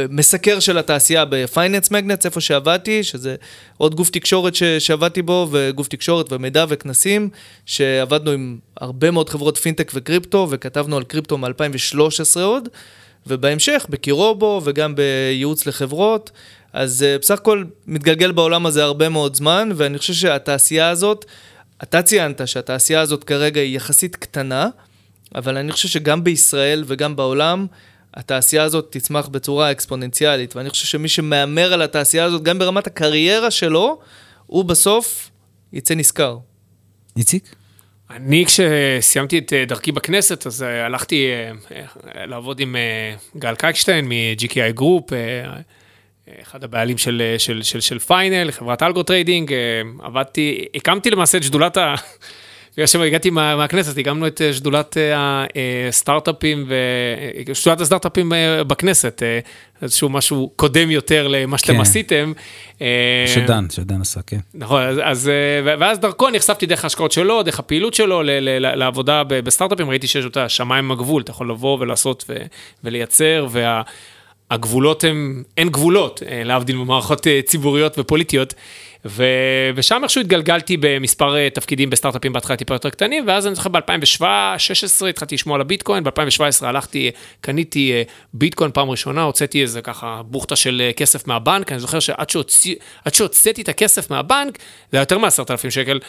כמסקר של התעשייה ב Finance Magnates, איפה שעבדתי, שזה עוד גוף תקשורת. שעבדתי בו, וגוף תקשורת ומידע וכנסים, שעבדנו עם הרבה מאוד חברות פינטק וקריפטו, וכתבנו על קריפטו מ-2013 עוד. ובהמשך בקירובו וגם בייעוץ לחברות. אז אה, בסך הכל מתגלגל בעולם הזה הרבה מאוד זמן, ואני חושב שהתעשייה הזאת, אתה ציינת שהתעשייה הזאת כרגע היא יחסית קטנה, אבל אני חושב שגם בישראל וגם בעולם, התעשייה הזאת תצמח בצורה אקספוננציאלית, ואני חושב שמי שמהמר על התעשייה הזאת, גם ברמת הקריירה שלו, הוא בסוף יצא נשכר. איציק? אני כשסיימתי את אה, דרכי בכנסת, אז אה, הלכתי אה, לעבוד עם גל קייקשטיין מ- GKI Group, אה, אחד הבעלים של, של, של, של Final, חברת algo trading, עבדתי, הקמתי למעשה את שדולת ה... בגלל שהגעתי מה, מהכנסת, הקמנו את אה, שדולת אה, הסטארט-אפים, ו... אה, שדולת הסטארט-אפים אה, בכנסת, אה, איזשהו משהו קודם יותר למה שאתם כן. עשיתם. אה, שדן, שדן עשה, כן. נכון, אז, אה, ואז דרכו נחשפתי דרך ההשקעות שלו, דרך הפעילות שלו ל- ל- לעבודה בסטארט-אפים, ראיתי שיש אותה שמיים הגבול, אתה יכול לבוא ולעשות ו- ולייצר, והגבולות הם, אין גבולות, אה, להבדיל ממערכות אה, ציבוריות ופוליטיות. ו- ושם איכשהו התגלגלתי במספר אה, תפקידים בסטארט-אפים בהתחלה טיפה יותר קטנים, ואז אני זוכר ב-2016 התחלתי לשמוע על הביטקוין, ב-2017 הלכתי, קניתי אה, ביטקוין פעם ראשונה, הוצאתי איזה ככה בוכטה של אה, כסף מהבנק, אני זוכר שעד שהוציא- שהוצאתי את הכסף מהבנק, זה היה יותר מ-10,000 שקל,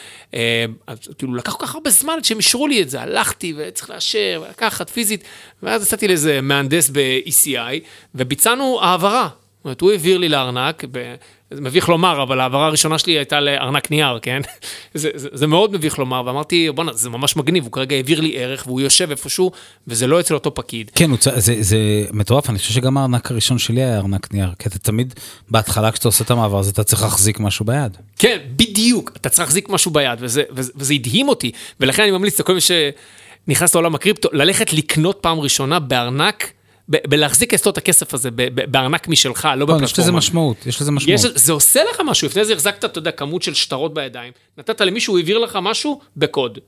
אז כאילו לקח כל כך הרבה זמן עד שהם אישרו לי את זה, הלכתי וצריך לאשר, ולקחת פיזית, ואז יצאתי לאיזה מהנדס ב-ECI, וביצענו העברה. זאת אומרת, הוא העביר לי לארנק. זה מביך לומר, אבל ההעברה הראשונה שלי הייתה לארנק נייר, כן? זה, זה, זה מאוד מביך לומר, ואמרתי, בואנה, זה ממש מגניב, הוא כרגע העביר לי ערך, והוא יושב איפשהו, וזה לא אצל אותו פקיד. כן, הוא. זה, זה מטורף, אני חושב שגם הארנק הראשון שלי היה ארנק נייר, כי אתה תמיד, בהתחלה כשאתה עושה את המעבר הזה, אתה צריך להחזיק משהו ביד. כן, בדיוק, אתה צריך להחזיק משהו ביד, וזה, וזה, וזה הדהים אותי, ולכן אני ממליץ לכל מי שנכנס לעולם הקריפטו, ללכת לקנות פעם ראשונה בארנק, ב- בלהחזיק אצלו את הכסף הזה, ב- ב- בארנק משלך, לא לא, יש לזה בפלטפורמה. משמעות, יש לזה משמעות. יש, זה עושה לך משהו, לפני זה החזקת, אתה יודע, כמות של שטרות בידיים, נתת למישהו, הוא העביר לך משהו בקוד.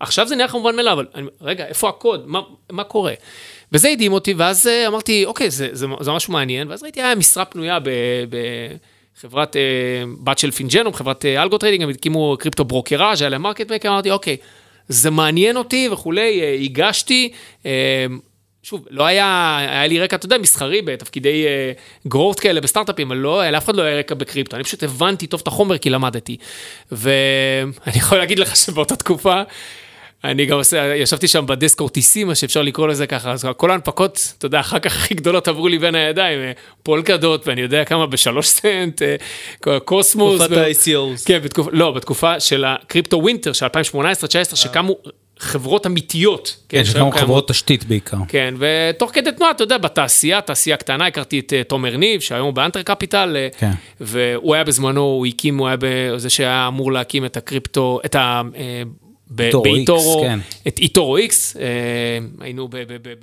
עכשיו זה נהיה לך מובן מאליו, אבל אני, רגע, איפה הקוד? מה, מה קורה? וזה הדהים אותי, ואז אה, אמרתי, אוקיי, זה, זה, זה משהו מעניין, ואז ראיתי, היה משרה פנויה בחברת אה, בת של Fingenom, חברת אה, algo trading, הם הקימו crypto brokerage, היה להם market maker, אמרתי, אוקיי, זה מעניין אותי וכולי, אה, הגשתי. אה, שוב, לא היה, היה לי רקע, אתה יודע, מסחרי בתפקידי uh, growth כאלה בסטארט-אפים, אבל לא, לאף אחד לא היה רקע בקריפטו, אני פשוט הבנתי טוב את החומר כי למדתי. ואני יכול להגיד לך שבאותה תקופה, אני גם עושה, ישבתי שם בדסק כרטיסים, מה שאפשר לקרוא לזה ככה, אז כל ההנפקות, אתה יודע, אחר כך הכי גדולות עברו לי בין הידיים, אה, פולקדות, ואני יודע כמה בשלוש סנט, אה, קוסמוס. תקופת ו- ה-ICOs. כן, בתקופה, לא, בתקופה של הקריפטו ווינטר של 2018-2019, שקמו חברות אמיתיות. כן, שהיום שגם קיימות. חברות תשתית בעיקר. כן, ותוך כדי תנועה, אתה יודע, בתעשייה, תעשייה קטנה, הכרתי את אה, תומר ניב, שהיום הוא באנטר קפיטל, אה, כן. והוא היה בזמנו, הוא הקים, הוא היה זה שהיה אמור להקים את הקריפטו, את ה... אה, באיטורו, כן. את איטורו איקס, אה, היינו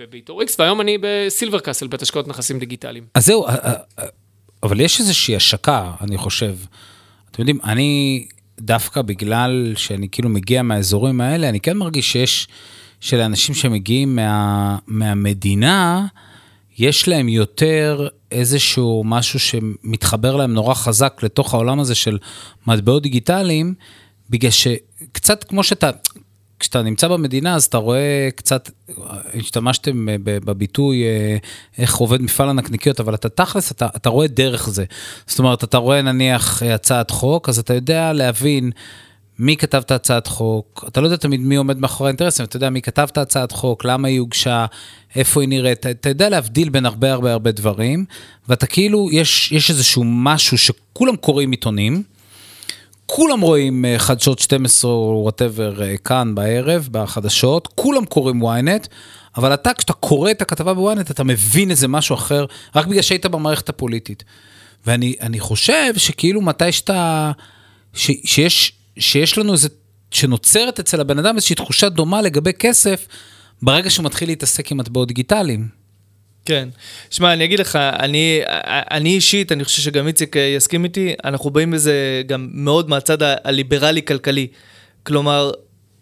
באיטורו איקס, והיום אני בסילבר קאסל, בית השקעות נכסים דיגיטליים. אז זהו, אבל יש איזושהי השקה, אני חושב. אתם יודעים, אני דווקא בגלל שאני כאילו מגיע מהאזורים האלה, אני כן מרגיש שיש, שלאנשים שמגיעים מה, מהמדינה, יש להם יותר איזשהו משהו שמתחבר להם נורא חזק לתוך העולם הזה של מטבעות דיגיטליים, בגלל שקצת כמו שאתה, כשאתה נמצא במדינה אז אתה רואה קצת, השתמשתם בביטוי אה, איך עובד מפעל הנקניקיות, אבל אתה תכלס, אתה, אתה רואה דרך זה. זאת אומרת, אתה רואה נניח הצעת חוק, אז אתה יודע להבין מי כתב את הצעת חוק, אתה לא יודע תמיד מי עומד מאחורי האינטרסים, אתה יודע מי כתב את הצעת חוק, למה היא הוגשה, איפה היא נראית, אתה, אתה יודע להבדיל בין הרבה הרבה הרבה דברים, ואתה כאילו, יש, יש איזשהו משהו שכולם קוראים עיתונים, כולם רואים אה, חדשות 12 או whatever אה, כאן בערב, בחדשות, כולם קוראים ynet, אבל אתה, כשאתה קורא את הכתבה ב ynet, אתה מבין איזה משהו אחר, רק בגלל שהיית במערכת הפוליטית. ואני חושב שכאילו מתי שאתה, ש, שיש, שיש לנו איזה, שנוצרת אצל הבן אדם איזושהי תחושה דומה לגבי כסף, ברגע שהוא מתחיל להתעסק עם מטבעות דיגיטליים. כן. שמע, אני אגיד לך, אני, אני אישית, אני חושב שגם איציק יסכים איתי, אנחנו באים בזה גם מאוד מהצד הליברלי-כלכלי. כלומר,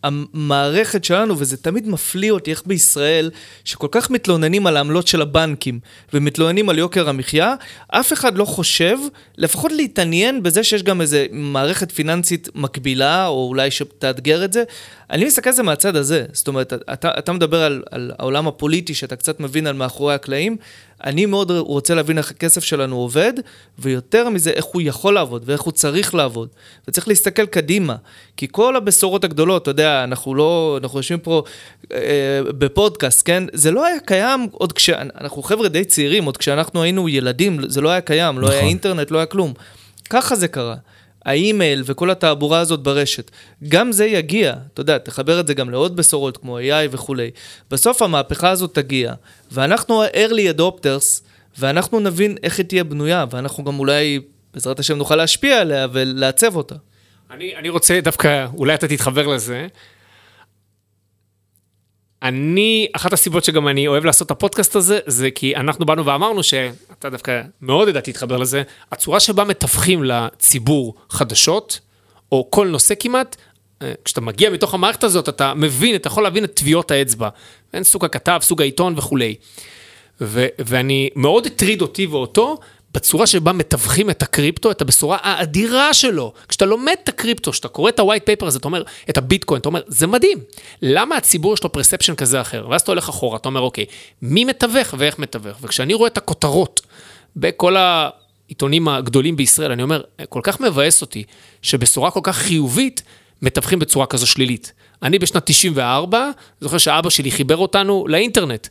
המערכת שלנו, וזה תמיד מפליא אותי איך בישראל, שכל כך מתלוננים על העמלות של הבנקים, ומתלוננים על יוקר המחיה, אף אחד לא חושב, לפחות להתעניין בזה שיש גם איזה מערכת פיננסית מקבילה, או אולי שתאתגר את זה. אני מסתכל על זה מהצד הזה. זאת אומרת, אתה, אתה מדבר על, על העולם הפוליטי, שאתה קצת מבין על מאחורי הקלעים. אני מאוד רוצה להבין איך הכסף שלנו עובד, ויותר מזה, איך הוא יכול לעבוד, ואיך הוא צריך לעבוד. וצריך להסתכל קדימה. כי כל הבשורות הגדולות, אתה יודע, אנחנו לא, אנחנו יושבים פה אה, בפודקאסט, כן? זה לא היה קיים עוד כש... אנחנו חבר'ה די צעירים, עוד כשאנחנו היינו ילדים, זה לא היה קיים, לא נכון. היה אינטרנט, לא היה כלום. ככה זה קרה. האימייל וכל התעבורה הזאת ברשת, גם זה יגיע, אתה יודע, תחבר את זה גם לעוד בשורות כמו AI וכולי. בסוף המהפכה הזאת תגיע, ואנחנו ה-early adopters, ואנחנו נבין איך היא תהיה בנויה, ואנחנו גם אולי, בעזרת השם, נוכל להשפיע עליה ולעצב אותה. אני, אני רוצה דווקא, אולי אתה תתחבר לזה. אני, אחת הסיבות שגם אני אוהב לעשות את הפודקאסט הזה, זה כי אנחנו באנו ואמרנו שאתה דווקא מאוד ידעתי להתחבר לזה, הצורה שבה מתווכים לציבור חדשות, או כל נושא כמעט, אה, כשאתה מגיע מתוך המערכת הזאת, אתה מבין, אתה יכול להבין את טביעות האצבע. בין סוג הכתב, סוג העיתון וכולי. ו- ואני, מאוד הטריד אותי ואותו, בצורה שבה מתווכים את הקריפטו, את הבשורה האדירה שלו. כשאתה לומד את הקריפטו, כשאתה קורא את ה-white paper הזה, אתה אומר, את הביטקוין, אתה אומר, זה מדהים. למה הציבור יש לו פרספשן כזה אחר? ואז אתה הולך אחורה, אתה אומר, אוקיי, מי מתווך ואיך מתווך? וכשאני רואה את הכותרות בכל העיתונים הגדולים בישראל, אני אומר, כל כך מבאס אותי, שבשורה כל כך חיובית, מתווכים בצורה כזו שלילית. אני בשנת 94, זוכר שאבא שלי חיבר אותנו לאינטרנט.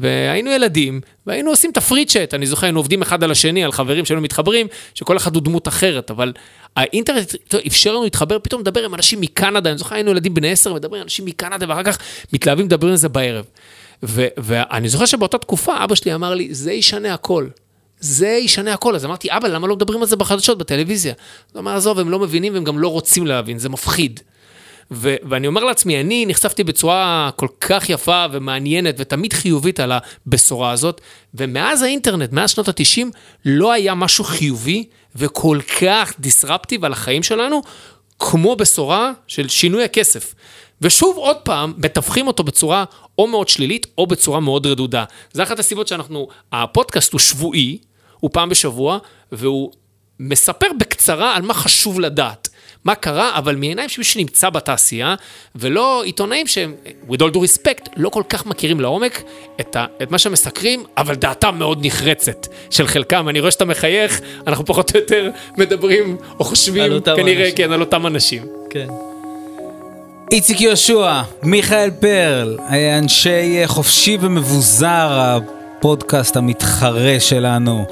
והיינו ילדים, והיינו עושים את הפרי צ'אט, אני זוכר, היינו עובדים אחד על השני, על חברים שהיינו מתחברים, שכל אחד הוא דמות אחרת, אבל האינטרנט אפשר לנו להתחבר, פתאום לדבר עם אנשים מקנדה, אני זוכר, היינו ילדים בני עשר, מדברים עם אנשים מקנדה, ואחר כך מתלהבים לדבר על זה בערב. ו- ואני זוכר שבאותה תקופה, אבא שלי אמר לי, זה ישנה הכל. זה ישנה הכל. אז אמרתי, אבא, למה לא מדברים על זה בחדשות, בטלוויזיה? הוא אמר, עזוב, הם לא מבינים והם גם לא רוצים להבין, זה מפחיד. ו- ואני אומר לעצמי, אני נחשפתי בצורה כל כך יפה ומעניינת ותמיד חיובית על הבשורה הזאת, ומאז האינטרנט, מאז שנות ה-90, לא היה משהו חיובי וכל כך דיסרפטיב על החיים שלנו, כמו בשורה של שינוי הכסף. ושוב, עוד פעם, מתווכים אותו בצורה או מאוד שלילית, או בצורה מאוד רדודה. זה אחת הסיבות שאנחנו, הפודקאסט הוא שבועי, הוא פעם בשבוע, והוא מספר בקצרה על מה חשוב לדעת. מה קרה, אבל מעיניים של מי שנמצא בתעשייה, ולא עיתונאים שהם, with all due respect, לא כל כך מכירים לעומק את, ה, את מה שמסקרים, אבל דעתם מאוד נחרצת של חלקם. אני רואה שאתה מחייך, אנחנו פחות או יותר מדברים או חושבים, כנראה, אנשים. כן, על אותם אנשים. כן. איציק יהושע, מיכאל פרל, אנשי חופשי ומבוזר, הפודקאסט המתחרה שלנו.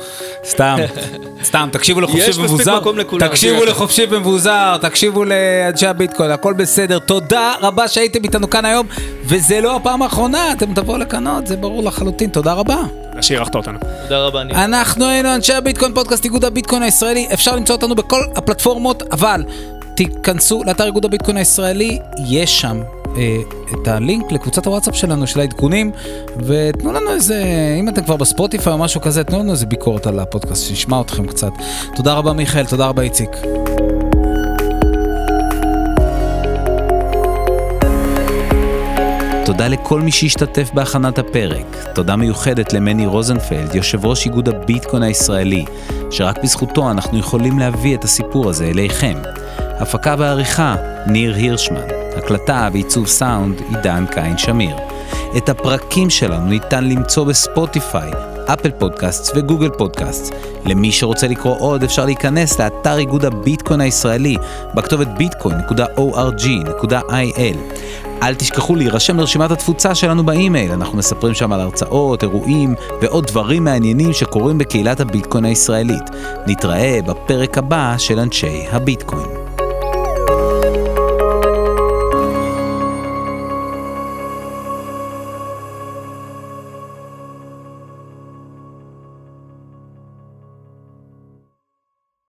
סתם, סתם, תקשיבו לחופשי ומבוזר. יש מספיק מקום לכולם. תקשיבו לחופשי ומבוזר, תקשיבו לאנשי הביטקוין, הכל בסדר. תודה רבה שהייתם איתנו כאן היום, וזה לא הפעם האחרונה, אתם תבואו לכאן עוד, זה ברור לחלוטין. תודה רבה. שאירחת אותנו. תודה רבה, ניר. אנחנו היינו אנשי הביטקוין, פודקאסט איגוד הביטקוין הישראלי. אפשר למצוא אותנו בכל הפלטפורמות, אבל תיכנסו לאתר איגוד הביטקוין הישראלי, יש שם אה, את הלינק לקבוצת הוואטסאפ שלנו של העדכונים, ותנו לנו איזה, אם אתם כבר בספוטיפיי או משהו כזה, תנו לנו איזה ביקורת על הפודקאסט, שנשמע אתכם קצת. תודה רבה מיכאל, תודה רבה איציק. תודה לכל מי שהשתתף בהכנת הפרק. תודה מיוחדת למני רוזנפלד, יושב ראש איגוד הביטקוין הישראלי, שרק בזכותו אנחנו יכולים להביא את הסיפור הזה אליכם. הפקה ועריכה, ניר הירשמן. הקלטה ועיצוב סאונד, עידן קין שמיר. את הפרקים שלנו ניתן למצוא בספוטיפיי, אפל פודקאסט וגוגל פודקאסט. למי שרוצה לקרוא עוד אפשר להיכנס לאתר איגוד הביטקוין הישראלי בכתובת bitcoin.org.il. אל תשכחו להירשם לרשימת התפוצה שלנו באימייל, אנחנו מספרים שם על הרצאות, אירועים ועוד דברים מעניינים שקורים בקהילת הביטקוין הישראלית. נתראה בפרק הבא של אנשי הביטקוין.